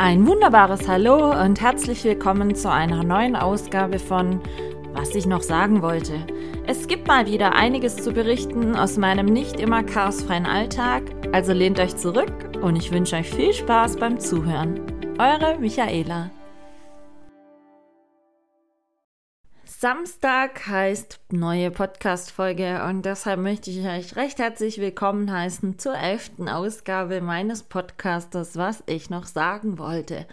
Ein wunderbares Hallo und herzlich willkommen zu einer neuen Ausgabe von Was ich noch sagen wollte. Es gibt mal wieder einiges zu berichten aus meinem nicht immer chaosfreien Alltag, also lehnt euch zurück und ich wünsche euch viel Spaß beim Zuhören. Eure Michaela. Samstag heißt neue Podcast-Folge und deshalb möchte ich euch recht herzlich willkommen heißen zur elften Ausgabe meines Podcasters, was ich noch sagen wollte.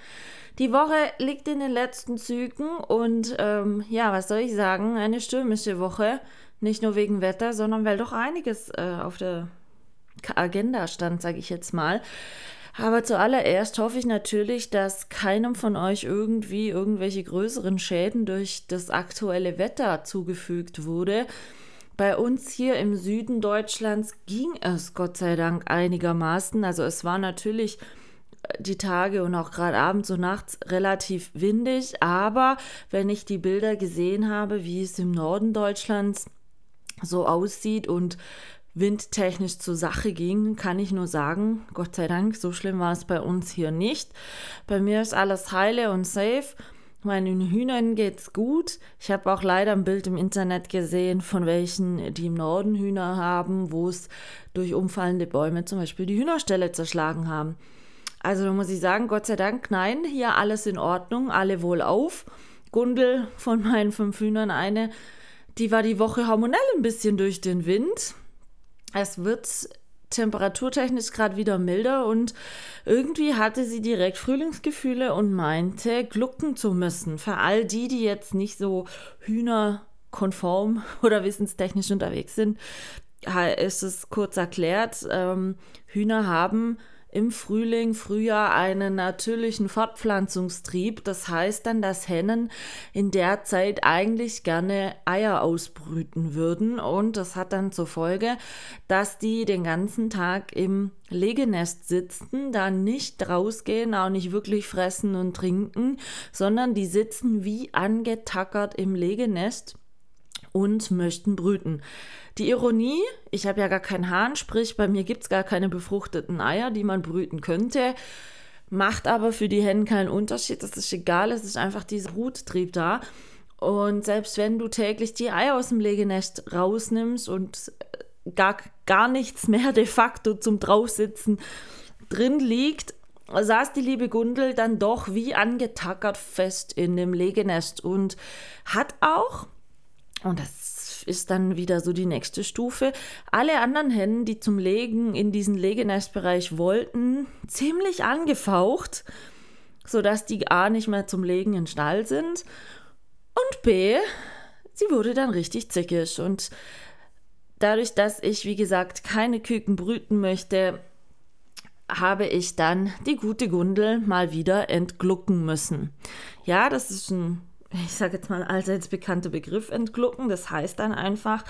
Die Woche liegt in den letzten Zügen und ähm, ja, was soll ich sagen? Eine stürmische Woche. Nicht nur wegen Wetter, sondern weil doch einiges äh, auf der Agenda stand, sage ich jetzt mal. Aber zuallererst hoffe ich natürlich, dass keinem von euch irgendwie irgendwelche größeren Schäden durch das aktuelle Wetter zugefügt wurde. Bei uns hier im Süden Deutschlands ging es Gott sei Dank einigermaßen. Also es war natürlich äh, die Tage und auch gerade abends und nachts relativ windig, aber wenn ich die Bilder gesehen habe, wie es im Norden Deutschlands so aussieht und windtechnisch zur Sache ging, kann ich nur sagen, Gott sei Dank, so schlimm war es bei uns hier nicht. Bei mir ist alles heile und safe. Meinen Hühnern geht's gut. Ich habe auch leider ein Bild im Internet gesehen, von welchen, die im Norden Hühner haben, wo es durch umfallende Bäume zum Beispiel die Hühnerstelle zerschlagen haben. Also da muss ich sagen, Gott sei Dank, nein, hier alles in Ordnung, alle wohlauf. Gundel von meinen fünf Hühnern, eine, die war die Woche hormonell ein bisschen durch den Wind. Es wird temperaturtechnisch gerade wieder milder und irgendwie hatte sie direkt Frühlingsgefühle und meinte, glucken zu müssen. Für all die, die jetzt nicht so hühnerkonform oder wissenstechnisch unterwegs sind, ist es kurz erklärt, ähm, Hühner haben im Frühling, Frühjahr einen natürlichen Fortpflanzungstrieb. Das heißt dann, dass Hennen in der Zeit eigentlich gerne Eier ausbrüten würden. Und das hat dann zur Folge, dass die den ganzen Tag im Legenest sitzen, da nicht rausgehen, auch nicht wirklich fressen und trinken, sondern die sitzen wie angetackert im Legenest und möchten brüten. Die Ironie, ich habe ja gar keinen Hahn, sprich bei mir gibt es gar keine befruchteten Eier, die man brüten könnte, macht aber für die Hennen keinen Unterschied. Das ist egal, es ist einfach dieser Bruttrieb da. Und selbst wenn du täglich die Eier aus dem Legenest rausnimmst und äh, gar, gar nichts mehr de facto zum Draufsitzen drin liegt, saß die liebe Gundel dann doch wie angetackert fest in dem Legenest und hat auch und das ist dann wieder so die nächste Stufe. Alle anderen Hennen, die zum Legen in diesen Legenestbereich wollten, ziemlich angefaucht, sodass die A nicht mehr zum Legen in Stall sind. Und B, sie wurde dann richtig zickig. Und dadurch, dass ich, wie gesagt, keine Küken brüten möchte, habe ich dann die gute Gundel mal wieder entglucken müssen. Ja, das ist ein ich sage jetzt mal allseits bekannter Begriff entglucken. Das heißt dann einfach,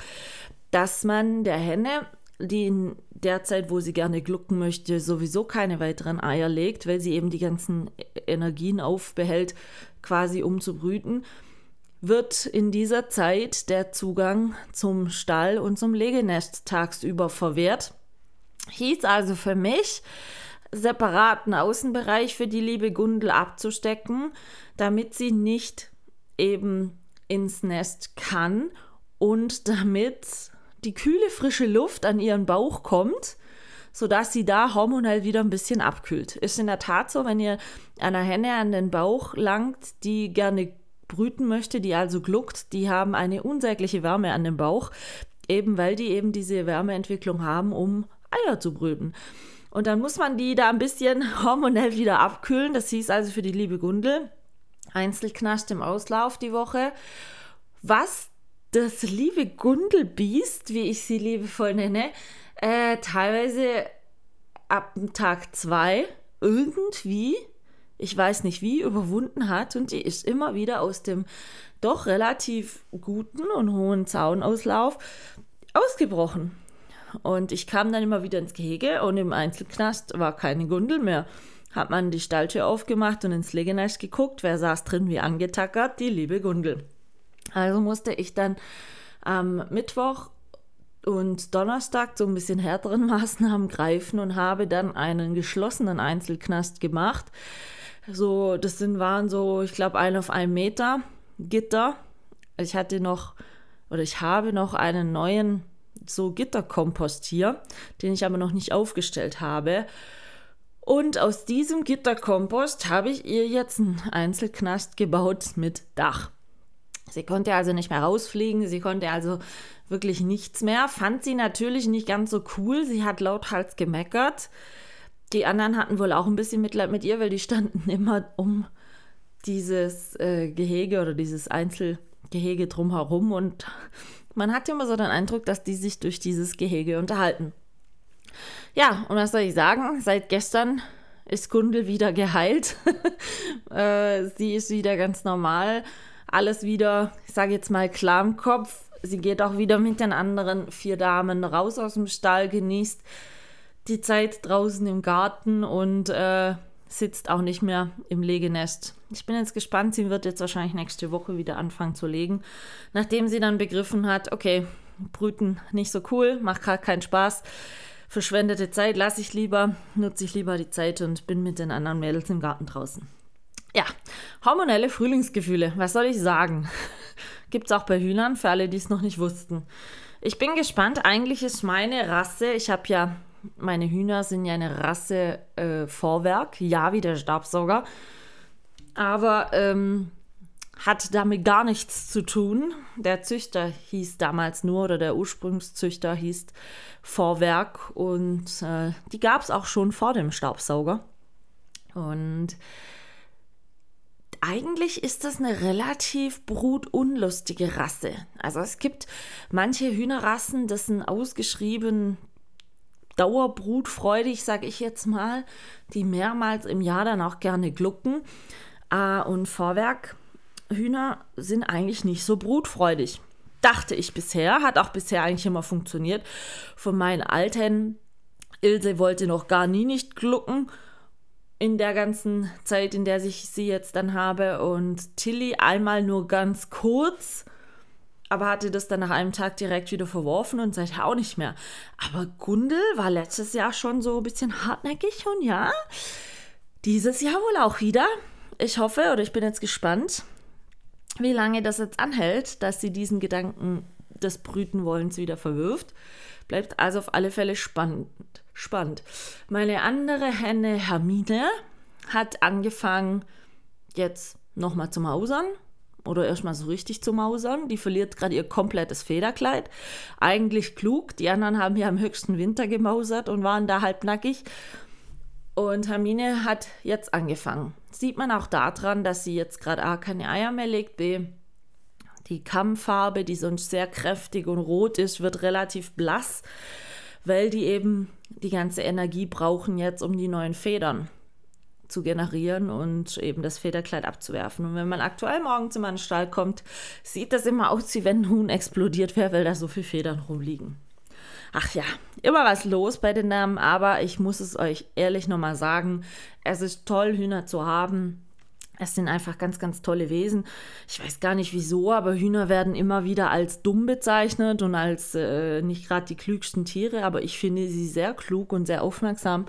dass man der Henne, die in der Zeit, wo sie gerne glucken möchte, sowieso keine weiteren Eier legt, weil sie eben die ganzen Energien aufbehält, quasi um zu brüten, wird in dieser Zeit der Zugang zum Stall und zum Legenest tagsüber verwehrt. Hieß also für mich, separaten Außenbereich für die liebe Gundel abzustecken, damit sie nicht eben ins Nest kann und damit die kühle, frische Luft an ihren Bauch kommt, sodass sie da hormonell wieder ein bisschen abkühlt. Ist in der Tat so, wenn ihr einer Henne an den Bauch langt, die gerne brüten möchte, die also gluckt, die haben eine unsägliche Wärme an dem Bauch, eben weil die eben diese Wärmeentwicklung haben, um Eier zu brüten. Und dann muss man die da ein bisschen hormonell wieder abkühlen. Das hieß also für die liebe Gundel, Einzelknast im Auslauf die Woche, was das liebe Gundelbiest, wie ich sie liebevoll nenne, äh, teilweise ab Tag zwei irgendwie, ich weiß nicht wie, überwunden hat und die ist immer wieder aus dem doch relativ guten und hohen Zaunauslauf ausgebrochen. Und ich kam dann immer wieder ins Gehege und im Einzelknast war keine Gundel mehr hat man die Stalltür aufgemacht und ins Legenest geguckt. Wer saß drin wie angetackert? Die liebe Gundel. Also musste ich dann am Mittwoch und Donnerstag zu ein bisschen härteren Maßnahmen greifen und habe dann einen geschlossenen Einzelknast gemacht. So, das sind, waren so, ich glaube, ein auf einem Meter Gitter. Ich hatte noch, oder ich habe noch einen neuen so Gitterkompost hier, den ich aber noch nicht aufgestellt habe. Und aus diesem Gitterkompost habe ich ihr jetzt einen Einzelknast gebaut mit Dach. Sie konnte also nicht mehr rausfliegen, sie konnte also wirklich nichts mehr. Fand sie natürlich nicht ganz so cool. Sie hat lauthals gemeckert. Die anderen hatten wohl auch ein bisschen Mitleid mit ihr, weil die standen immer um dieses äh, Gehege oder dieses Einzelgehege drumherum und man hat immer so den Eindruck, dass die sich durch dieses Gehege unterhalten. Ja, und was soll ich sagen? Seit gestern ist Gundel wieder geheilt. äh, sie ist wieder ganz normal. Alles wieder, ich sage jetzt mal, klar im Kopf. Sie geht auch wieder mit den anderen vier Damen raus aus dem Stall, genießt die Zeit draußen im Garten und äh, sitzt auch nicht mehr im Legenest. Ich bin jetzt gespannt, sie wird jetzt wahrscheinlich nächste Woche wieder anfangen zu legen, nachdem sie dann begriffen hat, okay, Brüten nicht so cool, macht gerade keinen Spaß, verschwendete Zeit lasse ich lieber, nutze ich lieber die Zeit und bin mit den anderen Mädels im Garten draußen. Ja, hormonelle Frühlingsgefühle, was soll ich sagen? Gibt es auch bei Hühnern, für alle, die es noch nicht wussten. Ich bin gespannt. Eigentlich ist meine Rasse, ich habe ja, meine Hühner sind ja eine Rasse äh, Vorwerk, ja, wie der Stabsauger. Aber ähm, hat damit gar nichts zu tun. Der Züchter hieß damals nur, oder der Ursprungszüchter hieß Vorwerk und äh, die gab es auch schon vor dem Staubsauger. Und eigentlich ist das eine relativ brutunlustige Rasse. Also es gibt manche Hühnerrassen, das sind ausgeschrieben dauerbrutfreudig, sage ich jetzt mal, die mehrmals im Jahr dann auch gerne glucken. Äh, und Vorwerkhühner sind eigentlich nicht so brutfreudig. Dachte ich bisher, hat auch bisher eigentlich immer funktioniert. Von meinen Alten, Ilse wollte noch gar nie nicht glucken in der ganzen Zeit, in der ich sie jetzt dann habe. Und Tilly einmal nur ganz kurz, aber hatte das dann nach einem Tag direkt wieder verworfen und seither auch nicht mehr. Aber Gundel war letztes Jahr schon so ein bisschen hartnäckig und ja, dieses Jahr wohl auch wieder. Ich hoffe oder ich bin jetzt gespannt, wie lange das jetzt anhält, dass sie diesen Gedanken des Brütenwollens wieder verwirft. Bleibt also auf alle Fälle spannend spannend. Meine andere Henne Hermine hat angefangen, jetzt nochmal zu mausern. Oder erstmal so richtig zu mausern. Die verliert gerade ihr komplettes Federkleid. Eigentlich klug. Die anderen haben ja im höchsten Winter gemausert und waren da halbnackig. Und Hermine hat jetzt angefangen. Sieht man auch daran, dass sie jetzt gerade A keine Eier mehr legt, B die Kammfarbe, die sonst sehr kräftig und rot ist, wird relativ blass weil die eben die ganze Energie brauchen jetzt, um die neuen Federn zu generieren und eben das Federkleid abzuwerfen. Und wenn man aktuell morgens in meinen Stall kommt, sieht das immer aus, wie wenn ein Huhn explodiert wäre, weil da so viele Federn rumliegen. Ach ja, immer was los bei den Namen, aber ich muss es euch ehrlich nochmal sagen, es ist toll, Hühner zu haben. Es sind einfach ganz, ganz tolle Wesen. Ich weiß gar nicht wieso, aber Hühner werden immer wieder als dumm bezeichnet und als äh, nicht gerade die klügsten Tiere, aber ich finde sie sehr klug und sehr aufmerksam.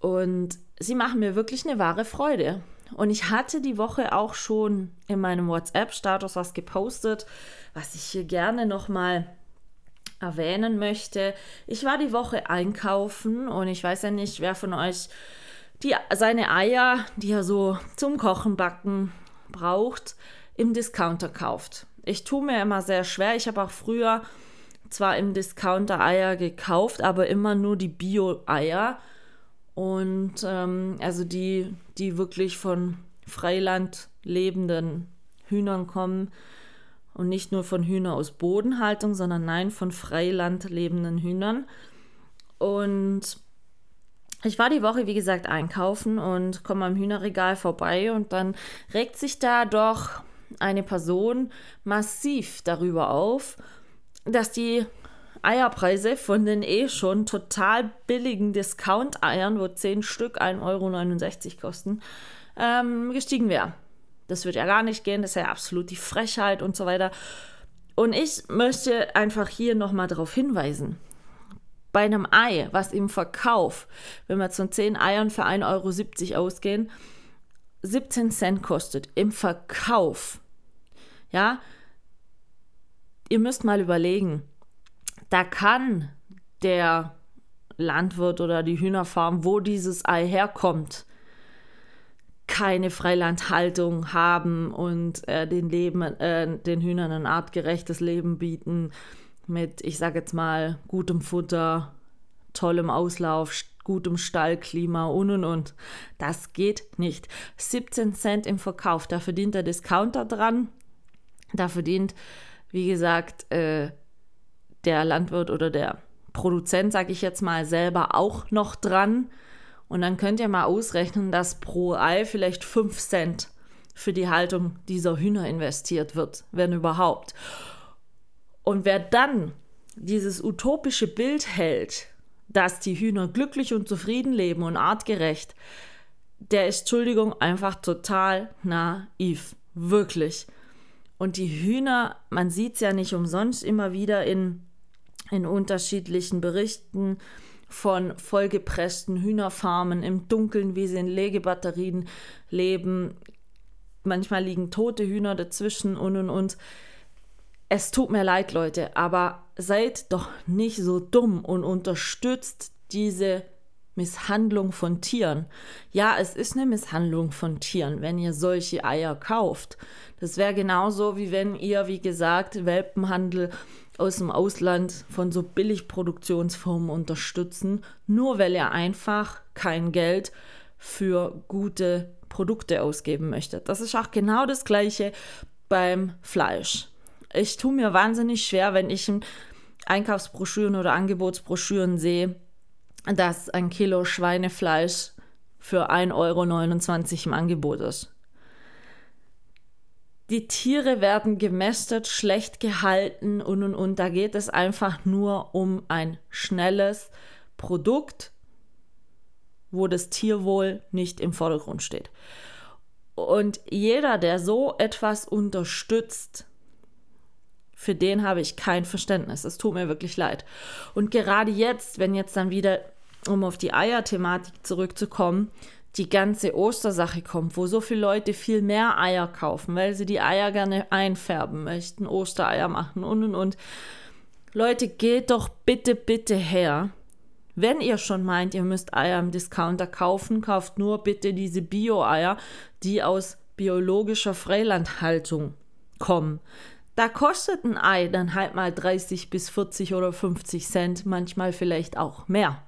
Und sie machen mir wirklich eine wahre Freude. Und ich hatte die Woche auch schon in meinem WhatsApp-Status was gepostet, was ich hier gerne nochmal erwähnen möchte. Ich war die Woche einkaufen und ich weiß ja nicht, wer von euch die, seine Eier, die er so zum Kochen, Backen braucht, im Discounter kauft. Ich tue mir immer sehr schwer. Ich habe auch früher zwar im Discounter Eier gekauft, aber immer nur die Bio-Eier. Und ähm, also die, die wirklich von Freiland lebenden Hühnern kommen. Und nicht nur von Hühnern aus Bodenhaltung, sondern nein, von Freiland lebenden Hühnern. Und ich war die Woche, wie gesagt, einkaufen und komme am Hühnerregal vorbei und dann regt sich da doch eine Person massiv darüber auf, dass die Eierpreise von den eh schon total billigen Discount-Eiern, wo 10 Stück 1,69 Euro kosten, ähm, gestiegen wären. Das wird ja gar nicht gehen, das ist ja absolut die Frechheit und so weiter. Und ich möchte einfach hier nochmal darauf hinweisen. Bei einem Ei, was im Verkauf, wenn wir von 10 Eiern für 1,70 Euro ausgehen, 17 Cent kostet im Verkauf, ja, ihr müsst mal überlegen, da kann der Landwirt oder die Hühnerfarm, wo dieses Ei herkommt, keine Freilandhaltung haben und äh, den, Leben, äh, den Hühnern ein artgerechtes Leben bieten mit, ich sage jetzt mal, gutem Futter, tollem Auslauf, gutem Stallklima und und und. Das geht nicht. 17 Cent im Verkauf, da verdient der Discounter dran. Da verdient, wie gesagt, äh, der Landwirt oder der Produzent, sage ich jetzt mal, selber auch noch dran. Und dann könnt ihr mal ausrechnen, dass pro Ei vielleicht 5 Cent für die Haltung dieser Hühner investiert wird, wenn überhaupt. Und wer dann dieses utopische Bild hält, dass die Hühner glücklich und zufrieden leben und artgerecht, der ist, Entschuldigung, einfach total naiv. Wirklich. Und die Hühner, man sieht es ja nicht umsonst immer wieder in, in unterschiedlichen Berichten, von vollgepressten Hühnerfarmen im Dunkeln, wie sie in Legebatterien leben. Manchmal liegen tote Hühner dazwischen und und und. Es tut mir leid, Leute, aber seid doch nicht so dumm und unterstützt diese Misshandlung von Tieren. Ja, es ist eine Misshandlung von Tieren, wenn ihr solche Eier kauft. Das wäre genauso, wie wenn ihr, wie gesagt, Welpenhandel aus dem Ausland von so Billigproduktionsfirmen unterstützen, nur weil er einfach kein Geld für gute Produkte ausgeben möchte. Das ist auch genau das gleiche beim Fleisch. Ich tue mir wahnsinnig schwer, wenn ich in Einkaufsbroschüren oder Angebotsbroschüren sehe, dass ein Kilo Schweinefleisch für 1,29 Euro im Angebot ist. Die Tiere werden gemästet, schlecht gehalten und und und. Da geht es einfach nur um ein schnelles Produkt, wo das Tierwohl nicht im Vordergrund steht. Und jeder, der so etwas unterstützt, für den habe ich kein Verständnis. Es tut mir wirklich leid. Und gerade jetzt, wenn jetzt dann wieder, um auf die Eier-Thematik zurückzukommen, die ganze Ostersache kommt, wo so viele Leute viel mehr Eier kaufen, weil sie die Eier gerne einfärben möchten, Ostereier machen und und und. Leute, geht doch bitte, bitte her. Wenn ihr schon meint, ihr müsst Eier im Discounter kaufen, kauft nur bitte diese Bio-Eier, die aus biologischer Freilandhaltung kommen. Da kostet ein Ei dann halt mal 30 bis 40 oder 50 Cent, manchmal vielleicht auch mehr.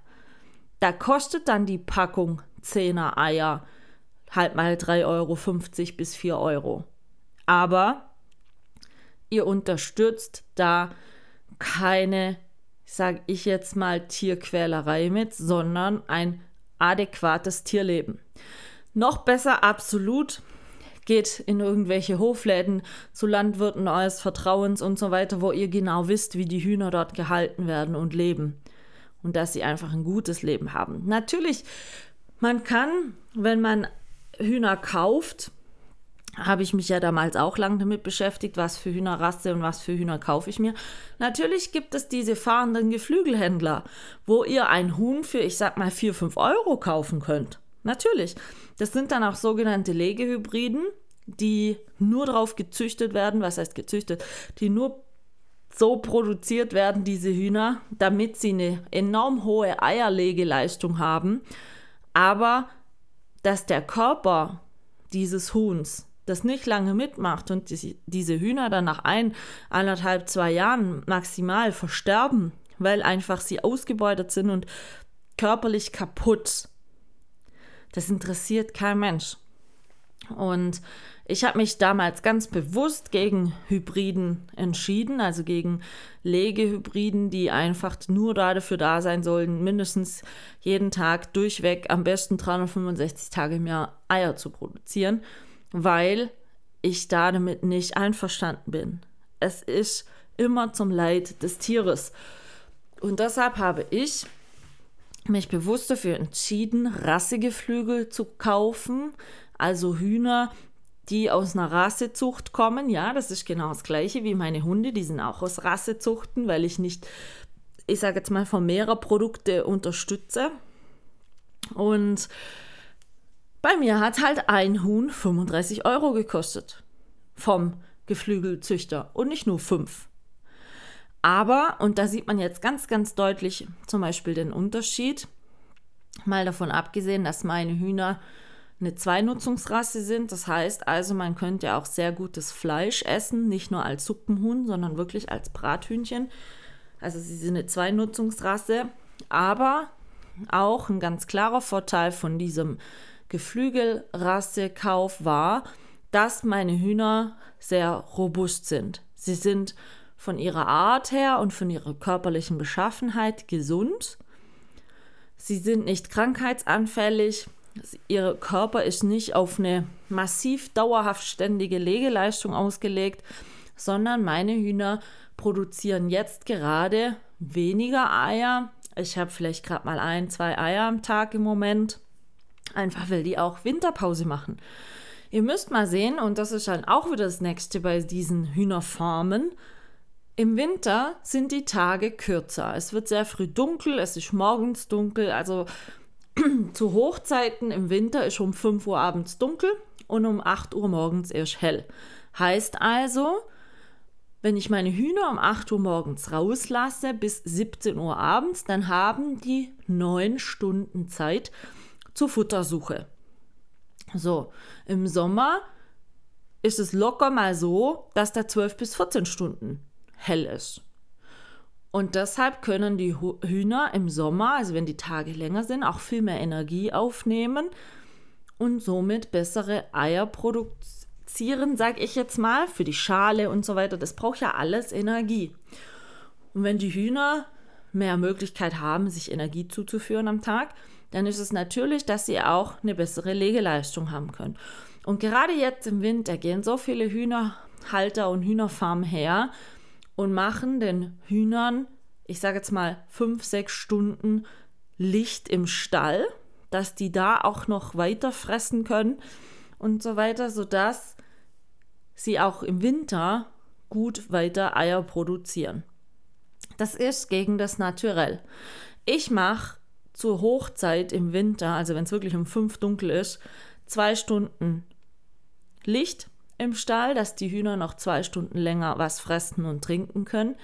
Da kostet dann die Packung 10er Eier halt mal 3,50 Euro bis 4 Euro. Aber ihr unterstützt da keine, sage ich jetzt mal, Tierquälerei mit, sondern ein adäquates Tierleben. Noch besser absolut geht in irgendwelche Hofläden zu Landwirten eures Vertrauens und so weiter, wo ihr genau wisst, wie die Hühner dort gehalten werden und leben und dass sie einfach ein gutes Leben haben. Natürlich, man kann, wenn man Hühner kauft, habe ich mich ja damals auch lang damit beschäftigt, was für Hühnerrasse und was für Hühner kaufe ich mir. Natürlich gibt es diese fahrenden Geflügelhändler, wo ihr ein Huhn für, ich sag mal, 4, 5 Euro kaufen könnt. Natürlich. Das sind dann auch sogenannte Legehybriden, die nur darauf gezüchtet werden, was heißt gezüchtet, die nur so produziert werden, diese Hühner, damit sie eine enorm hohe Eierlegeleistung haben, aber dass der Körper dieses Huhns das nicht lange mitmacht und die, diese Hühner dann nach ein, anderthalb, zwei Jahren maximal versterben, weil einfach sie ausgebeutet sind und körperlich kaputt. Das interessiert kein Mensch. Und ich habe mich damals ganz bewusst gegen Hybriden entschieden, also gegen Legehybriden, die einfach nur dafür da sein sollen, mindestens jeden Tag durchweg am besten 365 Tage im Jahr Eier zu produzieren, weil ich da damit nicht einverstanden bin. Es ist immer zum Leid des Tieres. Und deshalb habe ich mich bewusst dafür entschieden, rassige Flügel zu kaufen, also Hühner, die aus einer Rassezucht kommen. Ja, das ist genau das gleiche wie meine Hunde, die sind auch aus Rassezuchten, weil ich nicht, ich sage jetzt mal, Vermehrerprodukte unterstütze. Und Bei mir hat halt ein Huhn 35 Euro gekostet. Vom Geflügelzüchter und nicht nur fünf. Aber, und da sieht man jetzt ganz, ganz deutlich zum Beispiel den Unterschied, mal davon abgesehen, dass meine Hühner eine Zweinutzungsrasse sind. Das heißt also, man könnte auch sehr gutes Fleisch essen, nicht nur als Suppenhuhn, sondern wirklich als Brathühnchen. Also sie sind eine Zweinutzungsrasse, aber auch ein ganz klarer Vorteil von diesem Geflügelrassekauf war, dass meine Hühner sehr robust sind. Sie sind von ihrer Art her und von ihrer körperlichen Beschaffenheit gesund. Sie sind nicht krankheitsanfällig. Ihr Körper ist nicht auf eine massiv dauerhaft ständige Legeleistung ausgelegt, sondern meine Hühner produzieren jetzt gerade weniger Eier. Ich habe vielleicht gerade mal ein, zwei Eier am Tag im Moment. Einfach weil die auch Winterpause machen. Ihr müsst mal sehen, und das ist dann auch wieder das nächste bei diesen Hühnerfarmen. Im Winter sind die Tage kürzer. Es wird sehr früh dunkel, es ist morgens dunkel. Also zu Hochzeiten im Winter ist um 5 Uhr abends dunkel und um 8 Uhr morgens erst hell. Heißt also, wenn ich meine Hühner um 8 Uhr morgens rauslasse bis 17 Uhr abends, dann haben die 9 Stunden Zeit zur Futtersuche. So, im Sommer ist es locker mal so, dass da 12 bis 14 Stunden hell ist. Und deshalb können die Hühner im Sommer, also wenn die Tage länger sind, auch viel mehr Energie aufnehmen und somit bessere Eier produzieren, sag ich jetzt mal, für die Schale und so weiter. Das braucht ja alles Energie. Und wenn die Hühner mehr Möglichkeit haben, sich Energie zuzuführen am Tag, dann ist es natürlich, dass sie auch eine bessere Legeleistung haben können. Und gerade jetzt im Winter gehen so viele Hühnerhalter und Hühnerfarmen her, und machen den Hühnern, ich sage jetzt mal, fünf, sechs Stunden Licht im Stall, dass die da auch noch weiter fressen können und so weiter, sodass sie auch im Winter gut weiter Eier produzieren. Das ist gegen das Naturell. Ich mache zur Hochzeit im Winter, also wenn es wirklich um fünf dunkel ist, zwei Stunden Licht im Stall, dass die Hühner noch zwei Stunden länger was fressen und trinken können.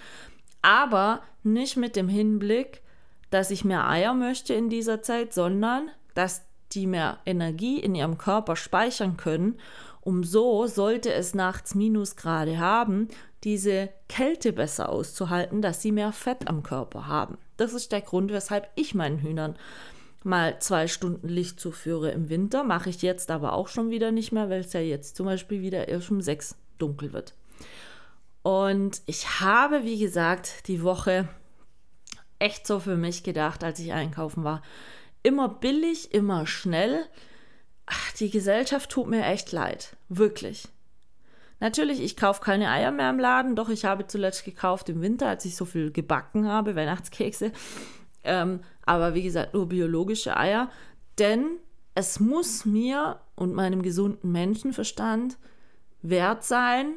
Aber nicht mit dem Hinblick, dass ich mehr Eier möchte in dieser Zeit, sondern dass die mehr Energie in ihrem Körper speichern können, um so, sollte es nachts Minusgrade haben, diese Kälte besser auszuhalten, dass sie mehr Fett am Körper haben. Das ist der Grund, weshalb ich meinen Hühnern mal zwei Stunden Licht zuführe im Winter. Mache ich jetzt aber auch schon wieder nicht mehr, weil es ja jetzt zum Beispiel wieder erst um sechs dunkel wird. Und ich habe, wie gesagt, die Woche echt so für mich gedacht, als ich einkaufen war. Immer billig, immer schnell. Ach, die Gesellschaft tut mir echt leid. Wirklich. Natürlich, ich kaufe keine Eier mehr im Laden, doch ich habe zuletzt gekauft im Winter, als ich so viel gebacken habe, Weihnachtskekse. Ähm, aber wie gesagt, nur biologische Eier. Denn es muss mir und meinem gesunden Menschenverstand wert sein,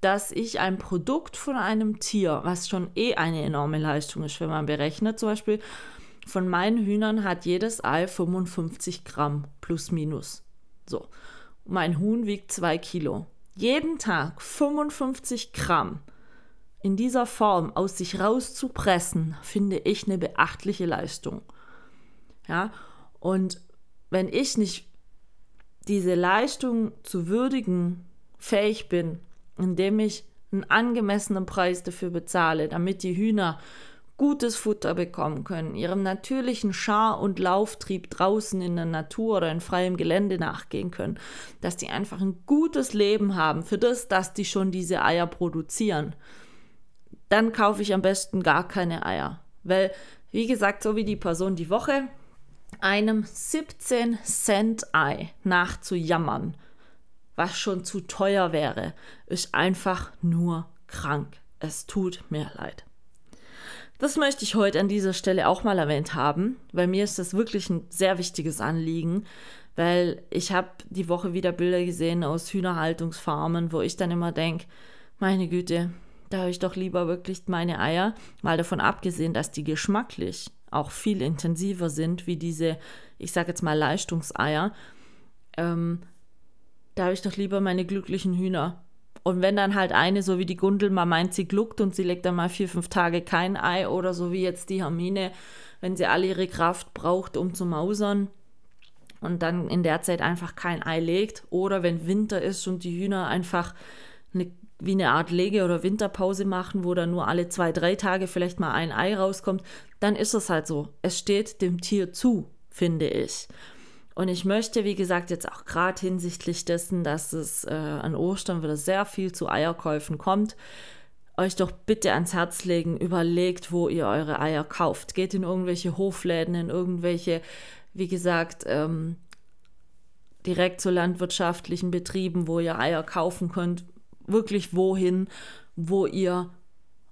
dass ich ein Produkt von einem Tier, was schon eh eine enorme Leistung ist, wenn man berechnet, zum Beispiel von meinen Hühnern hat jedes Ei 55 Gramm plus minus. So, mein Huhn wiegt 2 Kilo. Jeden Tag 55 Gramm in dieser Form aus sich rauszupressen, finde ich eine beachtliche Leistung. Ja, und wenn ich nicht diese Leistung zu würdigen fähig bin, indem ich einen angemessenen Preis dafür bezahle, damit die Hühner gutes Futter bekommen können, ihrem natürlichen Schar- und Lauftrieb draußen in der Natur oder in freiem Gelände nachgehen können, dass die einfach ein gutes Leben haben für das, dass die schon diese Eier produzieren dann kaufe ich am besten gar keine Eier. Weil, wie gesagt, so wie die Person die Woche, einem 17 Cent Ei nachzujammern, was schon zu teuer wäre, ist einfach nur krank. Es tut mir leid. Das möchte ich heute an dieser Stelle auch mal erwähnt haben, weil mir ist das wirklich ein sehr wichtiges Anliegen, weil ich habe die Woche wieder Bilder gesehen aus Hühnerhaltungsfarmen, wo ich dann immer denke, meine Güte, da habe ich doch lieber wirklich meine Eier, mal davon abgesehen, dass die geschmacklich auch viel intensiver sind wie diese, ich sage jetzt mal Leistungseier. ähm, da habe ich doch lieber meine glücklichen Hühner. Und wenn dann halt eine, so wie die Gundel, mal meint, sie gluckt und sie legt dann mal vier, fünf Tage kein Ei oder so wie jetzt die Hermine, wenn sie alle ihre Kraft braucht, um zu mausern und dann in der Zeit einfach kein Ei legt oder wenn Winter ist und die Hühner einfach eine, wie eine Art Lege- oder Winterpause machen, wo dann nur alle zwei, drei Tage vielleicht mal ein Ei rauskommt, dann ist es halt so. Es steht dem Tier zu, finde ich. Und ich möchte, wie gesagt, jetzt auch gerade hinsichtlich dessen, dass es äh, an Ostern wieder sehr viel zu Eierkäufen kommt, euch doch bitte ans Herz legen, überlegt, wo ihr eure Eier kauft. Geht in irgendwelche Hofläden, in irgendwelche, wie gesagt, ähm, direkt zu landwirtschaftlichen Betrieben, wo ihr Eier kaufen könnt. Wirklich wohin, wo ihr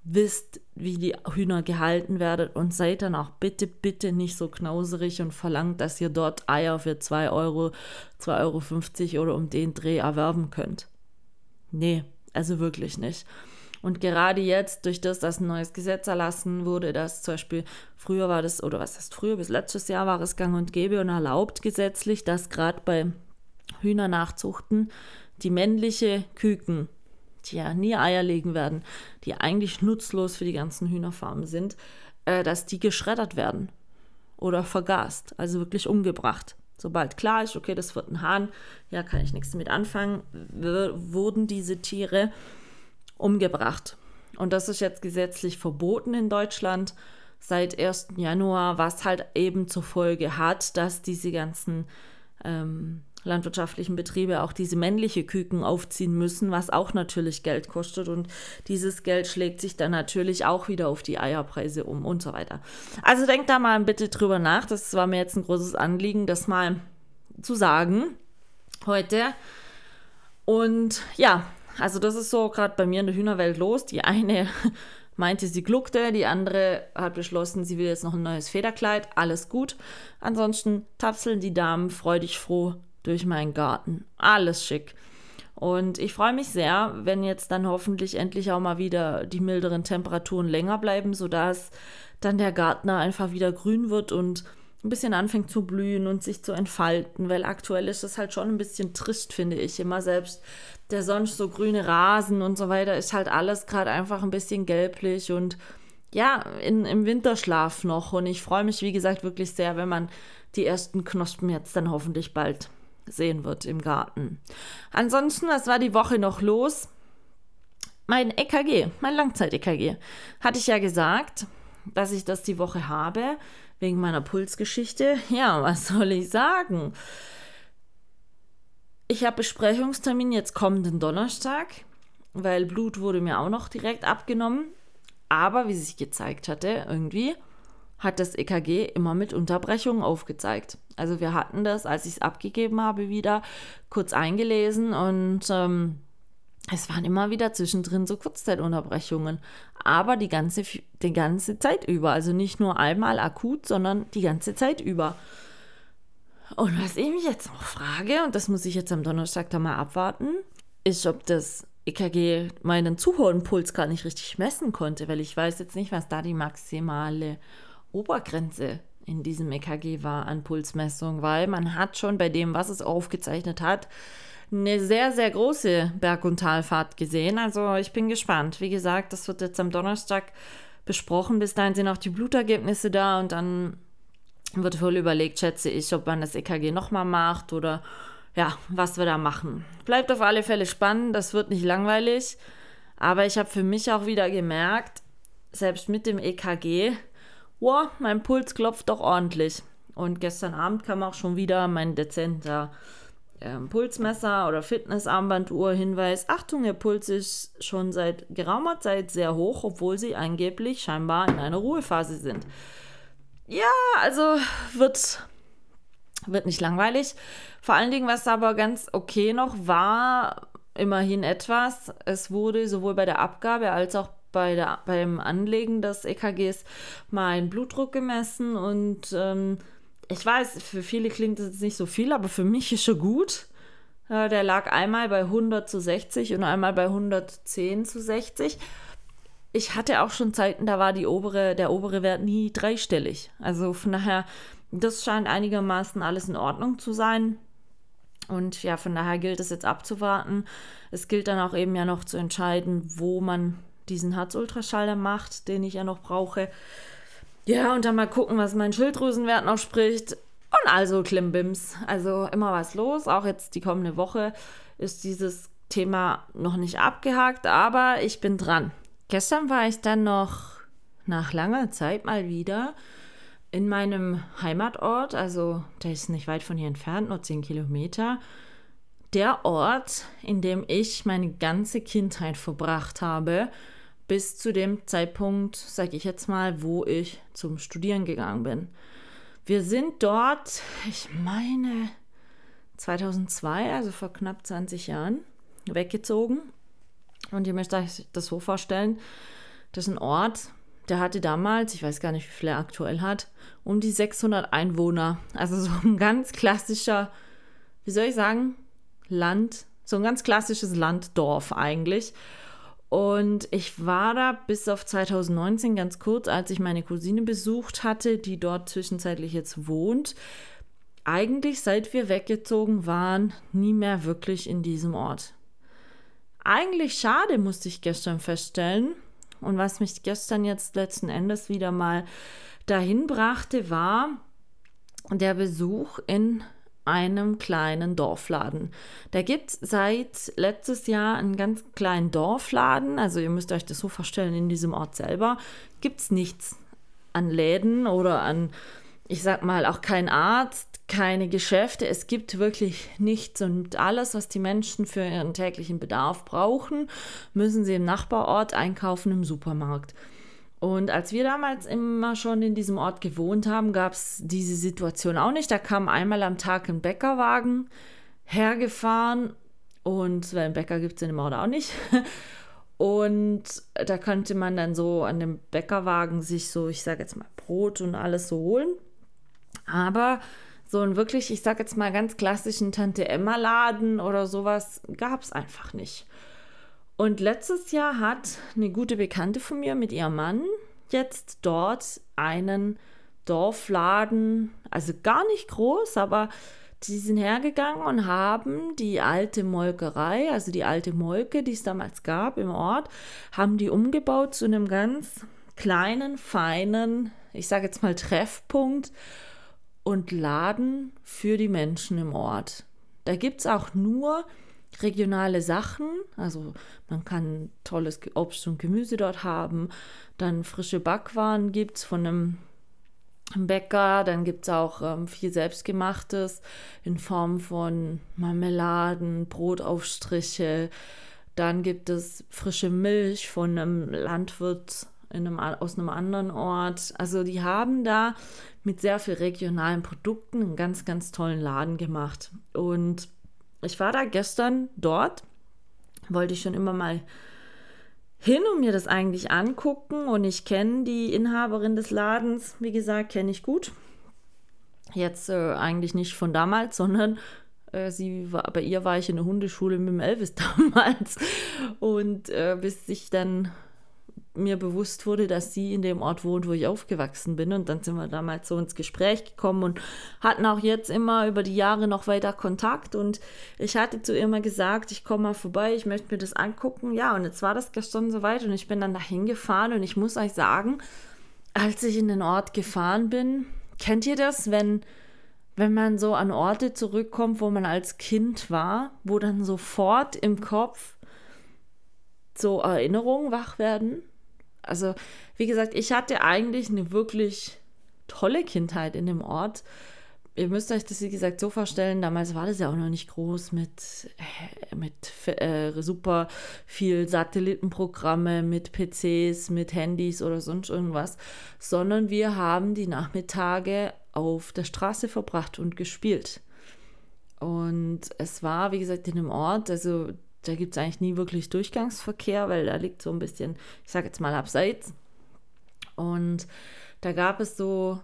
wisst, wie die Hühner gehalten werden und seid dann auch bitte, bitte nicht so knauserig und verlangt, dass ihr dort Eier für 2 Euro, 2,50 Euro oder um den Dreh erwerben könnt. Nee, also wirklich nicht. Und gerade jetzt, durch das, dass ein neues Gesetz erlassen wurde, dass zum Beispiel früher war das, oder was heißt früher, bis letztes Jahr war es gang und gäbe und erlaubt gesetzlich, dass gerade bei Hühnernachzuchten die männliche Küken die ja nie Eier legen werden, die eigentlich nutzlos für die ganzen Hühnerfarmen sind, äh, dass die geschreddert werden oder vergast, also wirklich umgebracht. Sobald klar ist, okay, das wird ein Hahn, ja, kann ich nichts damit anfangen, wurden diese Tiere umgebracht. Und das ist jetzt gesetzlich verboten in Deutschland seit 1. Januar, was halt eben zur Folge hat, dass diese ganzen ähm, landwirtschaftlichen Betriebe auch diese männliche Küken aufziehen müssen, was auch natürlich Geld kostet und dieses Geld schlägt sich dann natürlich auch wieder auf die Eierpreise um und so weiter. Also denkt da mal bitte drüber nach, das war mir jetzt ein großes Anliegen, das mal zu sagen heute. Und ja, also das ist so gerade bei mir in der Hühnerwelt los. Die eine meinte, sie gluckte, die andere hat beschlossen, sie will jetzt noch ein neues Federkleid, alles gut. Ansonsten tapseln die Damen freudig froh durch meinen Garten. Alles schick. Und ich freue mich sehr, wenn jetzt dann hoffentlich endlich auch mal wieder die milderen Temperaturen länger bleiben, sodass dann der Gartner einfach wieder grün wird und ein bisschen anfängt zu blühen und sich zu entfalten, weil aktuell ist das halt schon ein bisschen trist, finde ich. Immer selbst der sonst so grüne Rasen und so weiter ist halt alles gerade einfach ein bisschen gelblich und ja, in, im Winterschlaf noch. Und ich freue mich, wie gesagt, wirklich sehr, wenn man die ersten Knospen jetzt dann hoffentlich bald sehen wird im Garten. Ansonsten, was war die Woche noch los? Mein EKG, mein Langzeit-EKG. Hatte ich ja gesagt, dass ich das die Woche habe, wegen meiner Pulsgeschichte. Ja, was soll ich sagen? Ich habe Besprechungstermin jetzt kommenden Donnerstag, weil Blut wurde mir auch noch direkt abgenommen. Aber wie sich gezeigt hatte, irgendwie hat das EKG immer mit Unterbrechungen aufgezeigt. Also wir hatten das, als ich es abgegeben habe, wieder kurz eingelesen und ähm, es waren immer wieder zwischendrin so Kurzzeitunterbrechungen, aber die ganze, die ganze Zeit über. Also nicht nur einmal akut, sondern die ganze Zeit über. Und was ich mich jetzt noch frage, und das muss ich jetzt am Donnerstag da mal abwarten, ist, ob das EKG meinen zu gar nicht richtig messen konnte, weil ich weiß jetzt nicht, was da die maximale Obergrenze in diesem EKG war an Pulsmessung, weil man hat schon bei dem, was es aufgezeichnet hat, eine sehr, sehr große Berg- und Talfahrt gesehen. Also ich bin gespannt. Wie gesagt, das wird jetzt am Donnerstag besprochen. Bis dahin sind auch die Blutergebnisse da und dann wird wohl überlegt, schätze ich, ob man das EKG nochmal macht oder ja, was wir da machen. Bleibt auf alle Fälle spannend, das wird nicht langweilig. Aber ich habe für mich auch wieder gemerkt, selbst mit dem EKG, wow, mein Puls klopft doch ordentlich. Und gestern Abend kam auch schon wieder mein dezenter äh, Pulsmesser oder Fitnessarmbanduhr Hinweis, Achtung, Ihr Puls ist schon seit geraumer Zeit sehr hoch, obwohl Sie angeblich scheinbar in einer Ruhephase sind. Ja, also wird, wird nicht langweilig. Vor allen Dingen, was aber ganz okay noch war, immerhin etwas, es wurde sowohl bei der Abgabe als auch bei der, beim Anlegen des EKGs meinen Blutdruck gemessen und ähm, ich weiß, für viele klingt das jetzt nicht so viel, aber für mich ist schon gut. Äh, der lag einmal bei 100 zu 60 und einmal bei 110 zu 60. Ich hatte auch schon Zeiten, da war die obere, der obere Wert nie dreistellig. Also von daher, das scheint einigermaßen alles in Ordnung zu sein. Und ja, von daher gilt es jetzt abzuwarten. Es gilt dann auch eben ja noch zu entscheiden, wo man diesen Herzultraschall dann macht, den ich ja noch brauche. Ja, und dann mal gucken, was mein Schilddrüsenwert noch spricht. Und also Klimbims. Also immer was los. Auch jetzt die kommende Woche ist dieses Thema noch nicht abgehakt, aber ich bin dran. Gestern war ich dann noch nach langer Zeit mal wieder in meinem Heimatort, also der ist nicht weit von hier entfernt, nur 10 Kilometer, der Ort, in dem ich meine ganze Kindheit verbracht habe, bis zu dem Zeitpunkt, sage ich jetzt mal, wo ich zum Studieren gegangen bin. Wir sind dort, ich meine, 2002, also vor knapp 20 Jahren, weggezogen. Und ihr möchtet euch das so vorstellen, das ist ein Ort, der hatte damals, ich weiß gar nicht, wie viel er aktuell hat, um die 600 Einwohner. Also so ein ganz klassischer, wie soll ich sagen, Land, so ein ganz klassisches Landdorf eigentlich. Und ich war da bis auf 2019 ganz kurz, als ich meine Cousine besucht hatte, die dort zwischenzeitlich jetzt wohnt. Eigentlich, seit wir weggezogen waren, nie mehr wirklich in diesem Ort. Eigentlich schade, musste ich gestern feststellen. Und was mich gestern jetzt letzten Endes wieder mal dahin brachte, war der Besuch in einem kleinen Dorfladen. Da gibt es seit letztes Jahr einen ganz kleinen Dorfladen. Also ihr müsst euch das so vorstellen, in diesem Ort selber gibt es nichts an Läden oder an, ich sag mal, auch kein Arzt, keine Geschäfte. Es gibt wirklich nichts und alles, was die Menschen für ihren täglichen Bedarf brauchen, müssen sie im Nachbarort einkaufen im Supermarkt. Und als wir damals immer schon in diesem Ort gewohnt haben, gab es diese Situation auch nicht. Da kam einmal am Tag ein Bäckerwagen hergefahren und weil einen Bäcker gibt es in dem Ort auch nicht. Und da konnte man dann so an dem Bäckerwagen sich so, ich sage jetzt mal, Brot und alles so holen. Aber so einen wirklich, ich sage jetzt mal ganz klassischen Tante-Emma-Laden oder sowas gab es einfach nicht. Und letztes Jahr hat eine gute Bekannte von mir mit ihrem Mann jetzt dort einen Dorfladen, also gar nicht groß, aber die sind hergegangen und haben die alte Molkerei, also die alte Molke, die es damals gab im Ort, haben die umgebaut zu einem ganz kleinen, feinen, ich sage jetzt mal Treffpunkt und Laden für die Menschen im Ort. Da gibt es auch nur regionale Sachen. Also man kann tolles Obst und Gemüse dort haben. Dann frische Backwaren gibt es von einem Bäcker. Dann gibt es auch ähm, viel Selbstgemachtes in Form von Marmeladen, Brotaufstriche. Dann gibt es frische Milch von einem Landwirt in einem, aus einem anderen Ort. Also die haben da mit sehr viel regionalen Produkten einen ganz, ganz tollen Laden gemacht. Und ich war da gestern dort, wollte ich schon immer mal hin und mir das eigentlich angucken und ich kenne die Inhaberin des Ladens, wie gesagt, kenne ich gut. Jetzt äh, eigentlich nicht von damals, sondern äh, sie war, bei ihr war ich in der Hundeschule mit dem Elvis damals. Und äh, bis ich dann mir bewusst wurde, dass sie in dem Ort wohnt, wo ich aufgewachsen bin. Und dann sind wir damals so ins Gespräch gekommen und hatten auch jetzt immer über die Jahre noch weiter Kontakt. Und ich hatte zu ihr immer gesagt, ich komme mal vorbei, ich möchte mir das angucken. Ja, und jetzt war das gestern soweit und ich bin dann dahin gefahren und ich muss euch sagen, als ich in den Ort gefahren bin, kennt ihr das, wenn wenn man so an Orte zurückkommt, wo man als Kind war, wo dann sofort im Kopf so Erinnerungen wach werden? Also, wie gesagt, ich hatte eigentlich eine wirklich tolle Kindheit in dem Ort. Ihr müsst euch das, wie gesagt, so vorstellen, damals war das ja auch noch nicht groß mit, äh, mit äh, super viel Satellitenprogramme, mit PCs, mit Handys oder sonst irgendwas, sondern wir haben die Nachmittage auf der Straße verbracht und gespielt. Und es war, wie gesagt, in dem Ort, also da gibt es eigentlich nie wirklich Durchgangsverkehr, weil da liegt so ein bisschen, ich sage jetzt mal, abseits. Und da gab es so,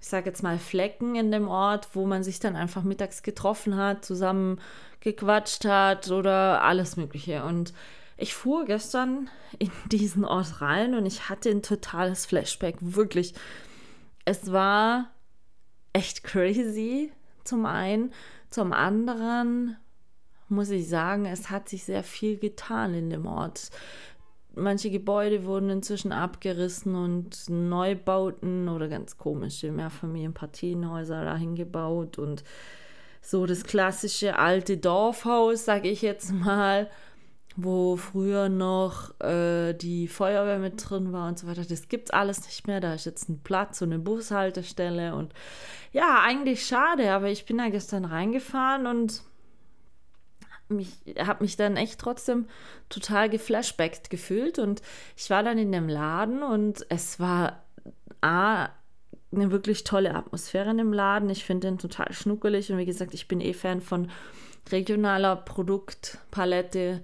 ich sage jetzt mal, Flecken in dem Ort, wo man sich dann einfach mittags getroffen hat, zusammen gequatscht hat oder alles Mögliche. Und ich fuhr gestern in diesen Ort rein und ich hatte ein totales Flashback. Wirklich. Es war echt crazy, zum einen, Zum anderen muss ich sagen, es hat sich sehr viel getan in dem Ort. Manche Gebäude wurden inzwischen abgerissen und Neubauten oder ganz komische Mehrfamilienpartienhäuser dahin gebaut und so das klassische alte Dorfhaus, sage ich jetzt mal, wo früher noch äh, die Feuerwehr mit drin war und so weiter. Das gibt's alles nicht mehr. Da ist jetzt ein Platz und eine Bushaltestelle und ja, eigentlich schade, aber ich bin da gestern reingefahren und mich, habe mich dann echt trotzdem total geflashbackt gefühlt und ich war dann in dem Laden und es war A, eine wirklich tolle Atmosphäre in dem Laden. Ich finde den total schnuckelig und wie gesagt, ich bin eh Fan von regionaler Produktpalette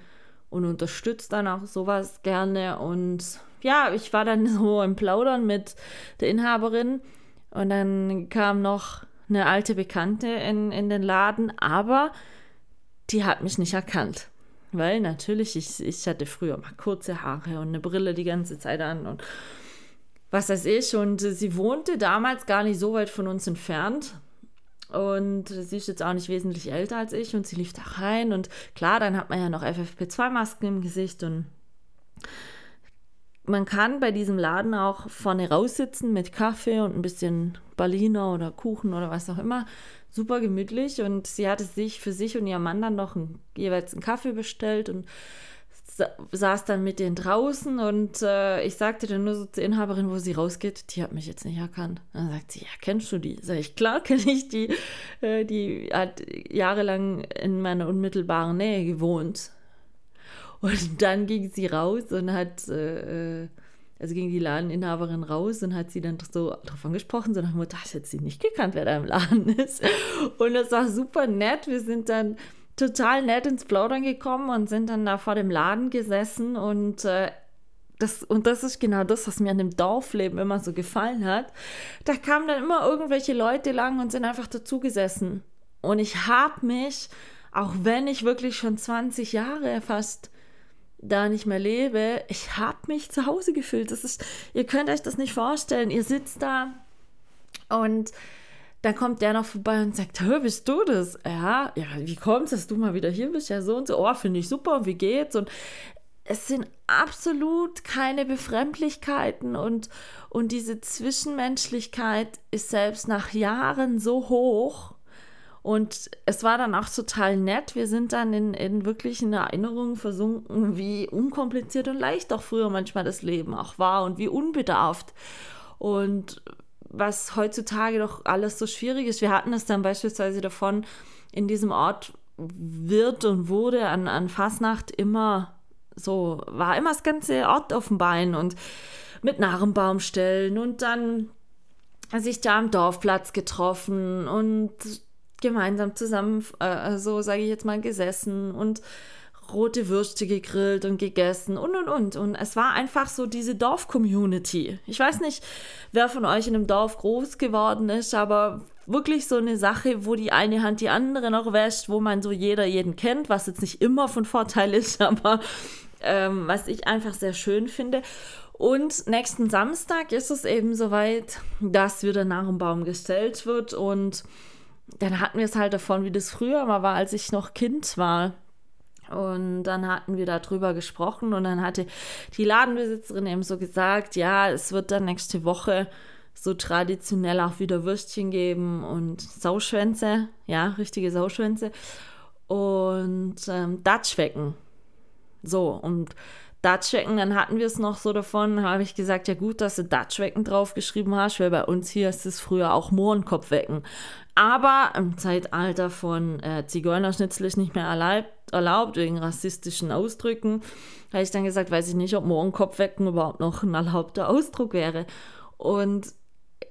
und unterstütze dann auch sowas gerne und ja, ich war dann so im Plaudern mit der Inhaberin und dann kam noch eine alte Bekannte in, in den Laden, aber die hat mich nicht erkannt. Weil natürlich, ich, ich hatte früher mal kurze Haare und eine Brille die ganze Zeit an und was weiß ich. Und sie wohnte damals gar nicht so weit von uns entfernt. Und sie ist jetzt auch nicht wesentlich älter als ich und sie lief da rein. Und klar, dann hat man ja noch FFP2-Masken im Gesicht und man kann bei diesem Laden auch vorne raussitzen mit Kaffee und ein bisschen Berliner oder Kuchen oder was auch immer. Super gemütlich und sie hatte sich für sich und ihr Mann dann noch ein, jeweils einen Kaffee bestellt und saß dann mit denen draußen und äh, ich sagte dann nur so zur Inhaberin, wo sie rausgeht, die hat mich jetzt nicht erkannt. Dann sagt sie, ja, kennst du die? Sag ich, klar kenne ich die. Äh, die hat jahrelang in meiner unmittelbaren Nähe gewohnt. Und dann ging sie raus und hat, äh, also ging die Ladeninhaberin raus und hat sie dann so darauf angesprochen, so nach dem Motto, hast jetzt sie nicht gekannt, wer da im Laden ist. Und das war super nett. Wir sind dann total nett ins Plaudern gekommen und sind dann da vor dem Laden gesessen und äh, das, und das ist genau das, was mir an dem Dorfleben immer so gefallen hat. Da kamen dann immer irgendwelche Leute lang und sind einfach dazugesessen. Und ich habe mich, auch wenn ich wirklich schon 20 Jahre fast da nicht mehr lebe, ich habe mich zu Hause gefühlt. Das ist, ihr könnt euch das nicht vorstellen. Ihr sitzt da und dann kommt der noch vorbei und sagt, hör, bist du das? Ja, ja, wie kommt's, dass du mal wieder hier bist? Ja, so und so. Oh, finde ich super. Und wie geht's? Und es sind absolut keine Befremdlichkeiten und, und diese Zwischenmenschlichkeit ist selbst nach Jahren so hoch. Und es war dann auch total nett. Wir sind dann in, in wirklichen Erinnerungen versunken, wie unkompliziert und leicht auch früher manchmal das Leben auch war und wie unbedarft. Und was heutzutage doch alles so schwierig ist. Wir hatten es dann beispielsweise davon, in diesem Ort wird und wurde an, an Fasnacht immer so, war immer das ganze Ort auf dem Bein und mit Narrenbaumstellen und dann sich da am Dorfplatz getroffen und gemeinsam zusammen, äh, so sage ich jetzt mal, gesessen und rote Würste gegrillt und gegessen und und und. Und es war einfach so diese Dorf-Community. Ich weiß nicht, wer von euch in einem Dorf groß geworden ist, aber wirklich so eine Sache, wo die eine Hand die andere noch wäscht, wo man so jeder jeden kennt, was jetzt nicht immer von Vorteil ist, aber ähm, was ich einfach sehr schön finde. Und nächsten Samstag ist es eben soweit, dass wieder nach dem Baum gestellt wird und dann hatten wir es halt davon, wie das früher mal war, als ich noch Kind war. Und dann hatten wir darüber gesprochen und dann hatte die Ladenbesitzerin eben so gesagt, ja, es wird dann nächste Woche so traditionell auch wieder Würstchen geben und Sauschwänze, ja, richtige Sauschwänze und ähm, Datschwecken. So, und Datschwecken, dann hatten wir es noch so davon, habe ich gesagt, ja gut, dass du Datschwecken draufgeschrieben hast, weil bei uns hier ist es früher auch Mohrenkopfwecken. Aber im Zeitalter von äh, Zigeunerschnitzel ist nicht mehr erlaubt, erlaubt, wegen rassistischen Ausdrücken. habe ich dann gesagt, weiß ich nicht, ob Mohrenkopfwecken überhaupt noch ein erlaubter Ausdruck wäre. Und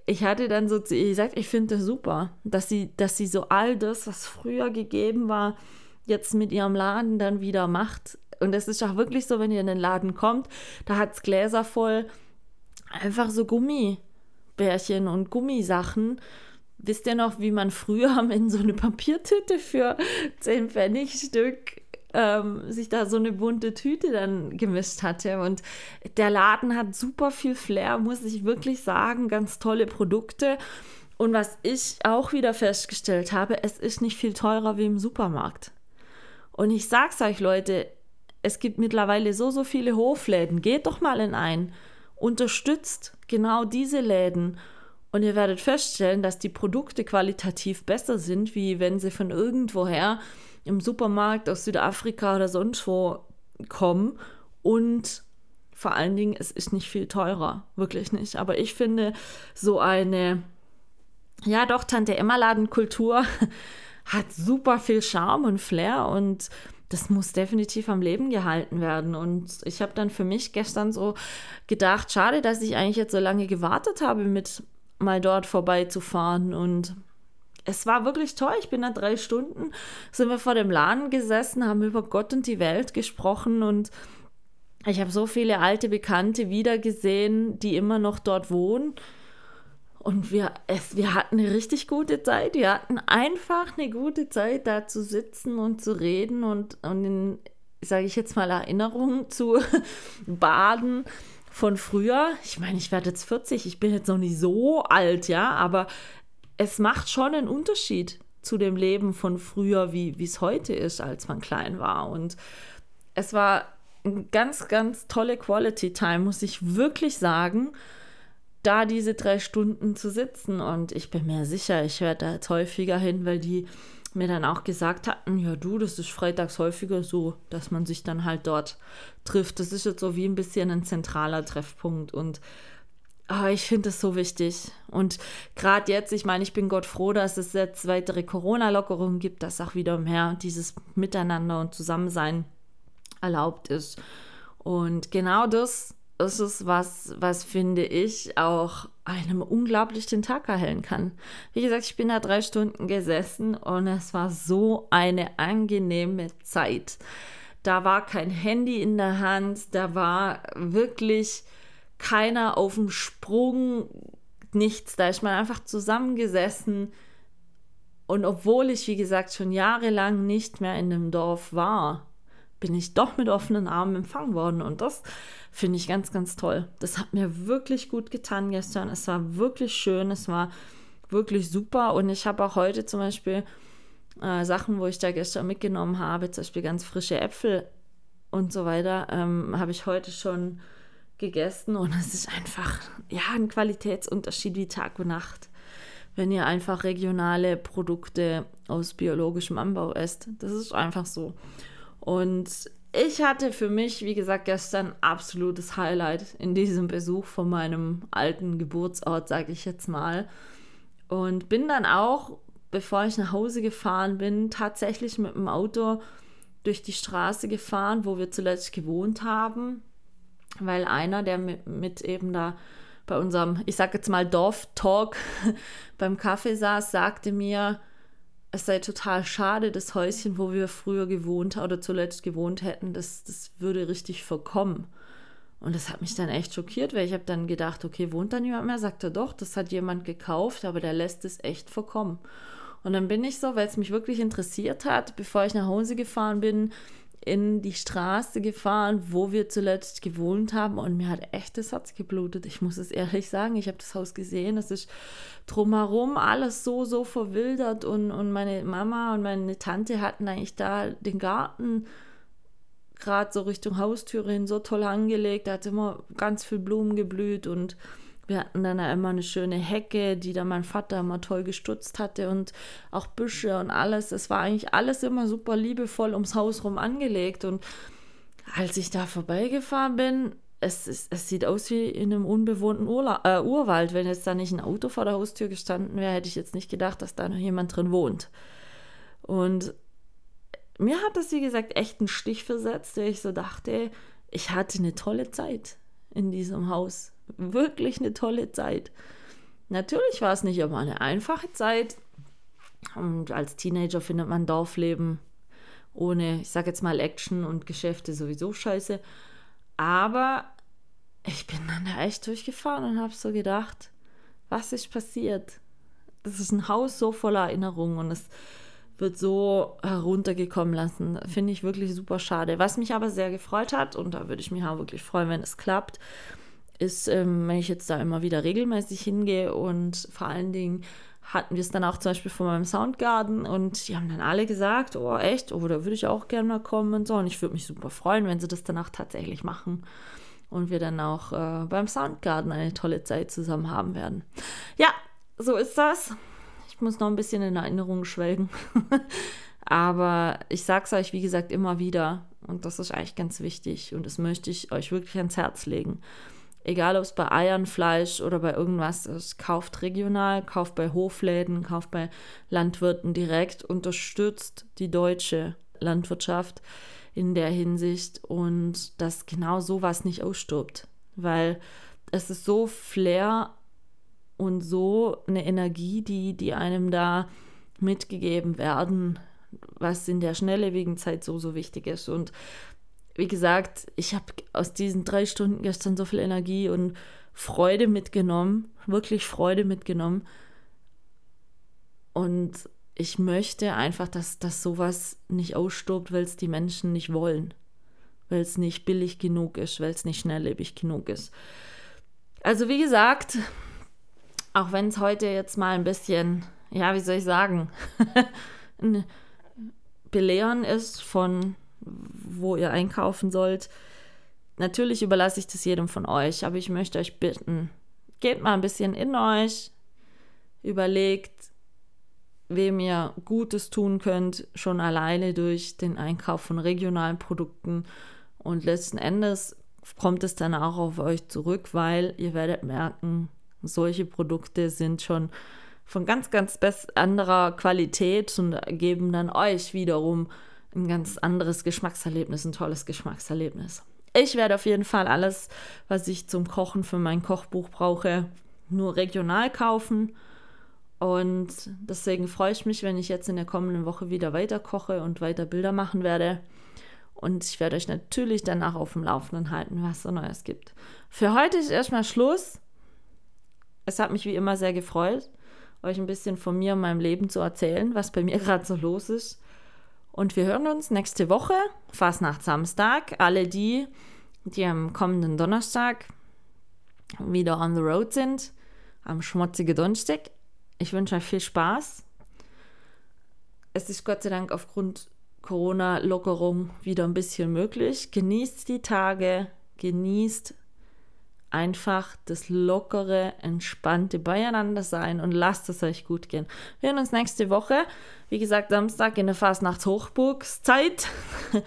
ich hatte dann so gesagt, ich finde das super, dass sie, dass sie so all das, was früher gegeben war, jetzt mit ihrem Laden dann wieder macht. Und es ist auch wirklich so, wenn ihr in den Laden kommt, da hat es Gläser voll, einfach so Gummibärchen und Gummisachen. Wisst ihr noch, wie man früher in so eine Papiertüte für 10 Pfennig Stück ähm, sich da so eine bunte Tüte dann gemischt hatte. Und der Laden hat super viel Flair, muss ich wirklich sagen. Ganz tolle Produkte. Und was ich auch wieder festgestellt habe, es ist nicht viel teurer wie im Supermarkt. Und ich sag's euch, Leute, es gibt mittlerweile so, so viele Hofläden. Geht doch mal in einen. Unterstützt genau diese Läden. Und ihr werdet feststellen, dass die Produkte qualitativ besser sind, wie wenn sie von irgendwoher im Supermarkt aus Südafrika oder sonst wo kommen. Und vor allen Dingen, es ist nicht viel teurer. Wirklich nicht. Aber ich finde, so eine, ja doch, Tante Emma-Ladenkultur hat super viel Charme und Flair und das muss definitiv am Leben gehalten werden. Und ich habe dann für mich gestern so gedacht, schade, dass ich eigentlich jetzt so lange gewartet habe, mit mal dort vorbeizufahren. Und es war wirklich toll. Ich bin da drei Stunden, sind wir vor dem Laden gesessen, haben über Gott und die Welt gesprochen und ich habe so viele alte Bekannte wiedergesehen, die immer noch dort wohnen. Und wir, es, wir hatten eine richtig gute Zeit. Wir hatten einfach eine gute Zeit, da zu sitzen und zu reden und, und in, sage ich jetzt mal, Erinnerungen zu baden von früher. Ich meine, ich werde jetzt 40, ich bin jetzt noch nicht so alt, ja, aber es macht schon einen Unterschied zu dem Leben von früher, wie es heute ist, als man klein war. Und es war eine ganz, ganz tolle Quality Time, muss ich wirklich sagen da diese drei Stunden zu sitzen. Und ich bin mir sicher, ich werde da jetzt häufiger hin, weil die mir dann auch gesagt hatten, ja du, das ist freitags häufiger so, dass man sich dann halt dort trifft. Das ist jetzt so wie ein bisschen ein zentraler Treffpunkt und oh, ich finde es so wichtig. Und gerade jetzt, ich meine, ich bin Gott froh, dass es jetzt weitere Corona-Lockerungen gibt, dass auch wieder mehr dieses Miteinander und Zusammensein erlaubt ist. Und genau das ist es was, was finde ich auch einem unglaublich den Tag erhellen kann. Wie gesagt, ich bin da drei Stunden gesessen und es war so eine angenehme Zeit. Da war kein Handy in der Hand, da war wirklich keiner auf dem Sprung, nichts. Da ist man einfach zusammengesessen. Und obwohl ich, wie gesagt, schon jahrelang nicht mehr in dem Dorf war, bin ich doch mit offenen Armen empfangen worden. Und das finde ich ganz, ganz toll. Das hat mir wirklich gut getan gestern. Es war wirklich schön, es war wirklich super. Und ich habe auch heute zum Beispiel äh, Sachen, wo ich da gestern mitgenommen habe, zum Beispiel ganz frische Äpfel und so weiter, ähm, habe ich heute schon gegessen. Und es ist einfach, ja, ein Qualitätsunterschied wie Tag und Nacht wenn ihr einfach regionale Produkte aus biologischem Anbau esst. Das ist einfach so. Und ich hatte für mich, wie gesagt, gestern absolutes Highlight in diesem Besuch von meinem alten Geburtsort, sage ich jetzt mal. Und bin dann auch, bevor ich nach Hause gefahren bin, tatsächlich mit dem Auto durch die Straße gefahren, wo wir zuletzt gewohnt haben, weil einer, der mit, mit eben da bei unserem, ich sage jetzt mal Dorf-Talk beim Kaffee saß, sagte mir, es sei total schade, das Häuschen, wo wir früher gewohnt oder zuletzt gewohnt hätten, das, das würde richtig verkommen. Und das hat mich dann echt schockiert, weil ich habe dann gedacht, okay, wohnt da niemand mehr? Sagt er doch, das hat jemand gekauft, aber der lässt es echt verkommen. Und dann bin ich so, weil es mich wirklich interessiert hat, bevor ich nach Hause gefahren bin, in die Straße gefahren, wo wir zuletzt gewohnt haben. Und mir hat echt das Herz geblutet. Ich muss es ehrlich sagen, ich habe das Haus gesehen, es ist drumherum alles so, so verwildert. Und, und meine Mama und meine Tante hatten eigentlich da den Garten gerade so Richtung Haustüre hin so toll angelegt, da hat immer ganz viel Blumen geblüht und wir hatten dann immer eine schöne Hecke, die dann mein Vater immer toll gestutzt hatte und auch Büsche und alles. Es war eigentlich alles immer super liebevoll ums Haus rum angelegt. Und als ich da vorbeigefahren bin, es, es, es sieht aus wie in einem unbewohnten Urla äh, Urwald. Wenn jetzt da nicht ein Auto vor der Haustür gestanden wäre, hätte ich jetzt nicht gedacht, dass da noch jemand drin wohnt. Und mir hat das, wie gesagt, echt einen Stich versetzt, der ich so dachte, ich hatte eine tolle Zeit in diesem Haus wirklich eine tolle Zeit. Natürlich war es nicht immer eine einfache Zeit. Und als Teenager findet man Dorfleben ohne, ich sag jetzt mal, Action und Geschäfte sowieso scheiße. Aber ich bin dann da echt durchgefahren und habe so gedacht, was ist passiert? Das ist ein Haus so voller Erinnerungen und es wird so heruntergekommen lassen. Finde ich wirklich super schade. Was mich aber sehr gefreut hat, und da würde ich mich auch wirklich freuen, wenn es klappt, ist, ähm, wenn ich jetzt da immer wieder regelmäßig hingehe und vor allen Dingen hatten wir es dann auch zum Beispiel von meinem Soundgarden und die haben dann alle gesagt, oh echt, oh, da würde ich auch gerne mal kommen und so. Und ich würde mich super freuen, wenn sie das danach tatsächlich machen und wir dann auch äh, beim Soundgarden eine tolle Zeit zusammen haben werden. Ja, so ist das. Ich muss noch ein bisschen in Erinnerung schwelgen. Aber ich sage es euch, wie gesagt, immer wieder. Und das ist eigentlich ganz wichtig. Und das möchte ich euch wirklich ans Herz legen. Egal, ob es bei Eiern, Fleisch oder bei irgendwas ist, kauft regional, kauft bei Hofläden, kauft bei Landwirten direkt, unterstützt die deutsche Landwirtschaft in der Hinsicht und dass genau sowas nicht ausstirbt. Weil es ist so Flair und so eine Energie, die, die einem da mitgegeben werden, was in der schnelllebigen Zeit so, so wichtig ist. Und wie gesagt, ich habe aus diesen drei Stunden gestern so viel Energie und Freude mitgenommen, wirklich Freude mitgenommen. Und ich möchte einfach, dass, dass sowas nicht ausstirbt, weil es die Menschen nicht wollen. Weil es nicht billig genug ist, weil es nicht schnelllebig genug ist. Also wie gesagt, auch wenn es heute jetzt mal ein bisschen, ja, wie soll ich sagen, ein Belehren ist von, wo ihr einkaufen sollt. Natürlich überlasse ich das jedem von euch, aber ich möchte euch bitten, geht mal ein bisschen in euch, überlegt, wem ihr Gutes tun könnt, schon alleine durch den Einkauf von regionalen Produkten. Und letzten Endes kommt es dann auch auf euch zurück, weil ihr werdet merken, solche Produkte sind schon von ganz, ganz anderer Qualität und geben dann euch wiederum ein ganz anderes Geschmackserlebnis, ein tolles Geschmackserlebnis. Ich werde auf jeden Fall alles, was ich zum Kochen für mein Kochbuch brauche, nur regional kaufen. Und deswegen freue ich mich, wenn ich jetzt in der kommenden Woche wieder weiter koche und weiter Bilder machen werde. Und ich werde euch natürlich danach auf dem Laufenden halten, was so Neues gibt. Für heute ist erstmal Schluss. Es hat mich wie immer sehr gefreut, euch ein bisschen von mir und meinem Leben zu erzählen, was bei mir gerade so los ist. Und wir hören uns nächste Woche, fast nach Samstag. Alle die, die am kommenden Donnerstag wieder on the road sind, am schmutzigen Donnerstag. Ich wünsche euch viel Spaß. Es ist Gott sei Dank aufgrund Corona-Lockerung wieder ein bisschen möglich. Genießt die Tage, genießt einfach das lockere, entspannte Beieinander-Sein und lasst es euch gut gehen. Wir sehen uns nächste Woche. Wie gesagt, Samstag in der Fastnachts-Hochburgszeit.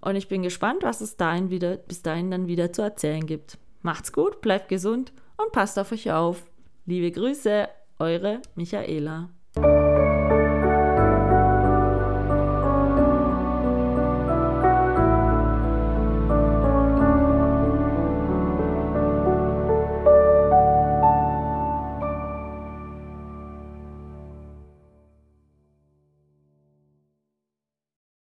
und ich bin gespannt, was es dahin wieder, bis dahin dann wieder zu erzählen gibt. Macht's gut, bleibt gesund und passt auf euch auf. Liebe Grüße, eure Michaela.